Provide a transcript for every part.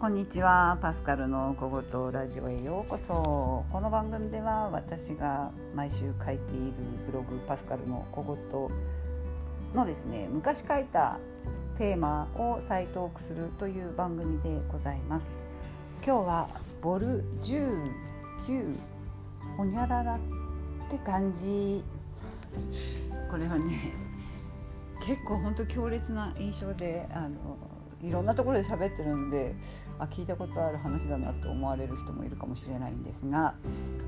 こんにちは。パスカルの小言ラジオへようこそ。この番組では私が毎週書いているブログパスカルの小言のですね昔書いたテーマを再トークするという番組でございます。今日はボル19ほにゃららって感じ。これはね結構本当強烈な印象であのいろんなところで喋ってるのであ聞いたことある話だなと思われる人もいるかもしれないんですが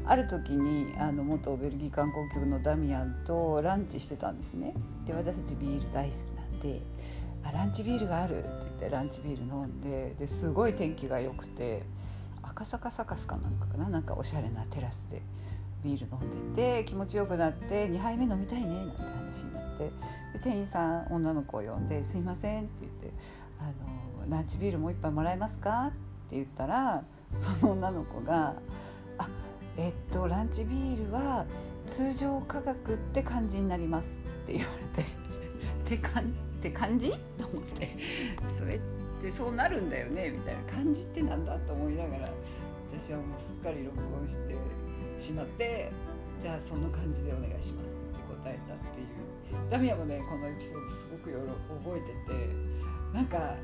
ある時にあの元ベルギー観光局のダミアンとランチしてたんですね。で私たちビール大好きなんで「あランチビールがある」って言ってランチビール飲んでですごい天気が良くて赤坂サカスかなんかかななんかおしゃれなテラスでビール飲んでて気持ちよくなって2杯目飲みたいねなんて話になってで店員さん女の子を呼んで「すいません」って言ってあの「ランチビールもう一杯もらえますか?」って言ったらその女の子が「あえっとランチビールは通常価格って感じになります」って言われて「ってかんって感じ?」と思って「それってそうなるんだよね」みたいな「感じってなんだ?」と思いながら私はもうすっかり録音してしまって「じゃあその感じでお願いします」って答えたっていうダミアもねこのエピソードすごくよろ覚えてて。なんか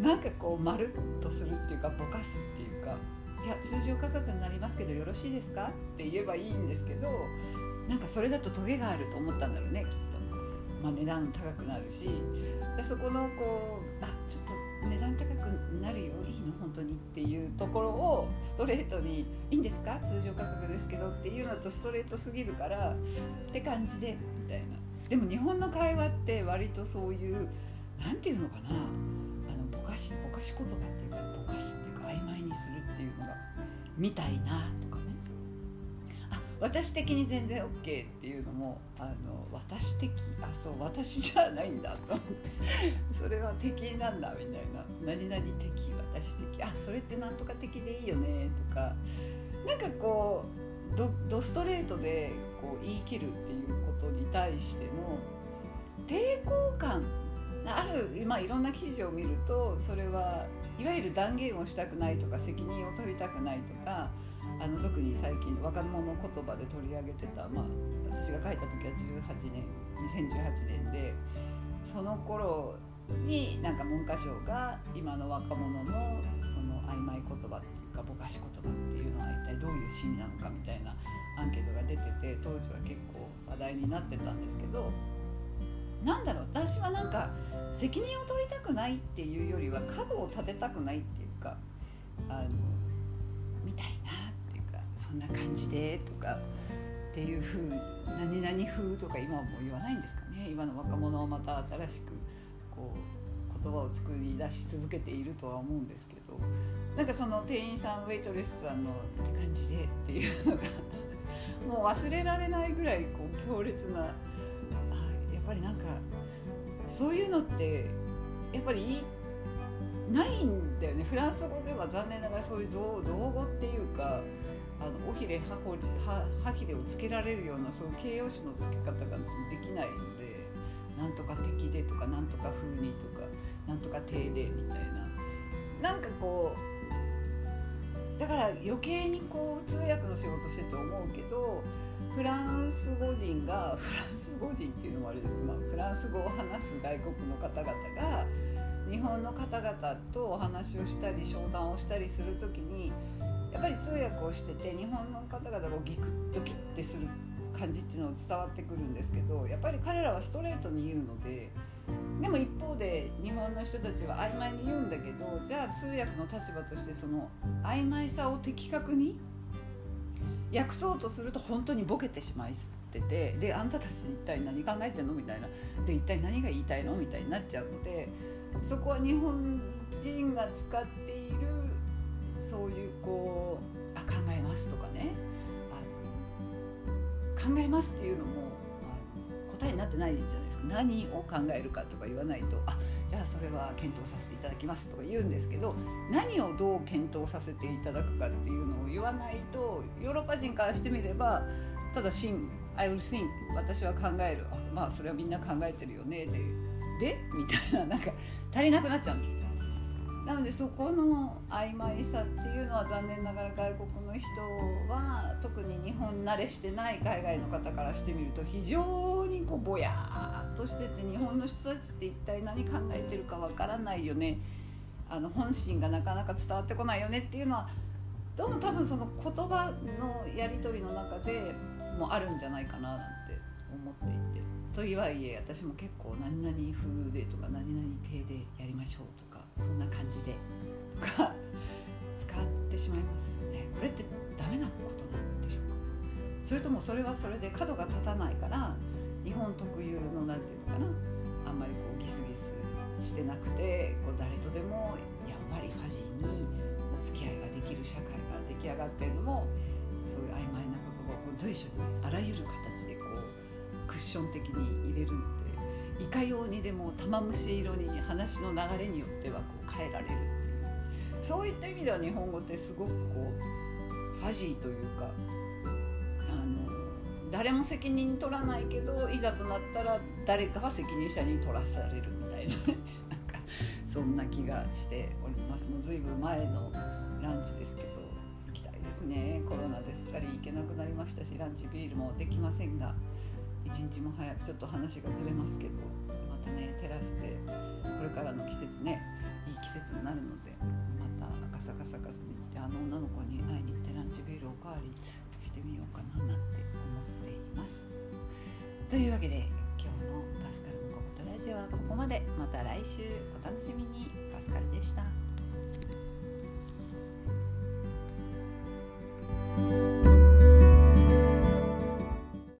なんかこうまるっとするっていうかぼかすっていうか「いや通常価格になりますけどよろしいですか?」って言えばいいんですけどなんかそれだとトゲがあると思ったんだろうねきっと。まあ、値段高くなるしでそこのこうあちょっと値段高くなるよいいの本当にっていうところをストレートに「いいんですか？通常価格ですけど」っていうのとストレートすぎるからって感じでみたいな。でも日本の会話って割とそういう何て言うのかな。あのぼかしぼかし言葉っていうかぼかすっていうか曖昧にするっていうのがみたいなとかね。あ私的に全然 OK っていうのもあの私的あそう私じゃないんだと思って。それは敵なんだみたいな。何々的私的。あそれってなんとか的でいいよねとか。なんかこうドドストレートでこう言い切るっていうことに対しての抵抗感ある、まあ、いろんな記事を見るとそれはいわゆる断言をしたくないとか責任を取りたくないとかあの特に最近若者言葉で取り上げてた、まあ、私が書いた時は18年2018年でその頃になんか文科省が今の若者のその曖昧言葉っていうかぼかし言葉っていうのは一体どういう心理なのかみたいなアンケートが出てて当時は結構話題になってたんですけどなんだろう私はなんか責任を取りたくないっていうよりは角を立てたくないっていうかあのみたいなっていうかそんな感じでとかっていう風何々風とか今はもう言わないんですかね。今の若者はまた新しくこう言葉を作り出し続けているとは思うんですけどなんかその店員さんウェイトレスさんのって感じでっていうのがもう忘れられないぐらいこう強烈なそういうのってやっぱりないんだよね。フランス語では残念ながらそういう造造語っていうかあのおひれはほははひれをつけられるようなそういう形容詞のつけ方ができないのでなんとか敵でとかなんとか風にとかなんとか手でみたいな。なんかこうだから余計にこう通訳の仕事してて思うけどフランス語人がフランス語人っていうのもあれですけど、まあ、フランス語を話す外国の方々が日本の方々とお話をしたり商談をしたりする時にやっぱり通訳をしてて日本の方々がギクッと切ってする感じっていうのを伝わってくるんですけどやっぱり彼らはストレートに言うのででも一方で日本の人たちは曖昧に言うんだけどじゃあ通訳の立場としてその曖昧さを的確に訳そうとすると本当にボケてしまいっててであんたたち一体何考えてんのみたいなで一体何が言いたいのみたいになっちゃうのでそこは日本人が使っているそういうこうあ考えますとかね。あの考えますっていうのも答えになってないじゃないですか。何を考えるかとか言わないとあじゃあそれは検討させていただきますとか言うんですけど何をどう検討させていただくかっていうのを言わないとヨーロッパ人からしてみればただ「真 I will think」私は考えるあまあそれはみんな考えてるよねででみたいな なんか足りなくなっちゃうんですよ。なのでそこの曖昧さっていうのは残念ながら外国の人は特に日本慣れしてない海外の方からしてみると非常にこうぼやーとしてて日本の人たちって一体何考えてるかわからないよね。あの本心がなかなか伝わってこないよねっていうのはどうも多分その言葉のやり取りの中でもあるんじゃないかななんて思っていて。とはいえ私も結構何々風でとか何々亭でやりましょうとかそんな感じでとか使ってしまいますよね。これってダメなことなんでしょうか？それともそれはそれで角が立たないから日本特有の何て言うのかな。あんまりこうギスギスしてなくてこう誰とでもやんわりファジーにお付き合いができる社会が出来上がってるのもそういう曖昧な言葉を随所にあらゆる形でこうクッション的に入れるのでいかようにでも玉虫色に話の流れによってはこう変えられるっていう。そういった意味では日本語ってすごくこうファジーというか誰も責任取らないけどいざとなったら誰かは責任者に取らされるみたいな なんかそんな気がしておりますもう随分前のランチですけど行きたいですねコロナですっかり行けなくなりましたしランチビールもできませんが。一日も早くちょっと話がずれますけどまたねテラスでこれからの季節ねいい季節になるのでカサカサカスに行ってあの女の子に会いに行ってランチビールおかわりしてみようかななんて思っています。というわけで今日の「パスカルのココトラジオ」はここまでまた来週お楽しみにパスカルでした。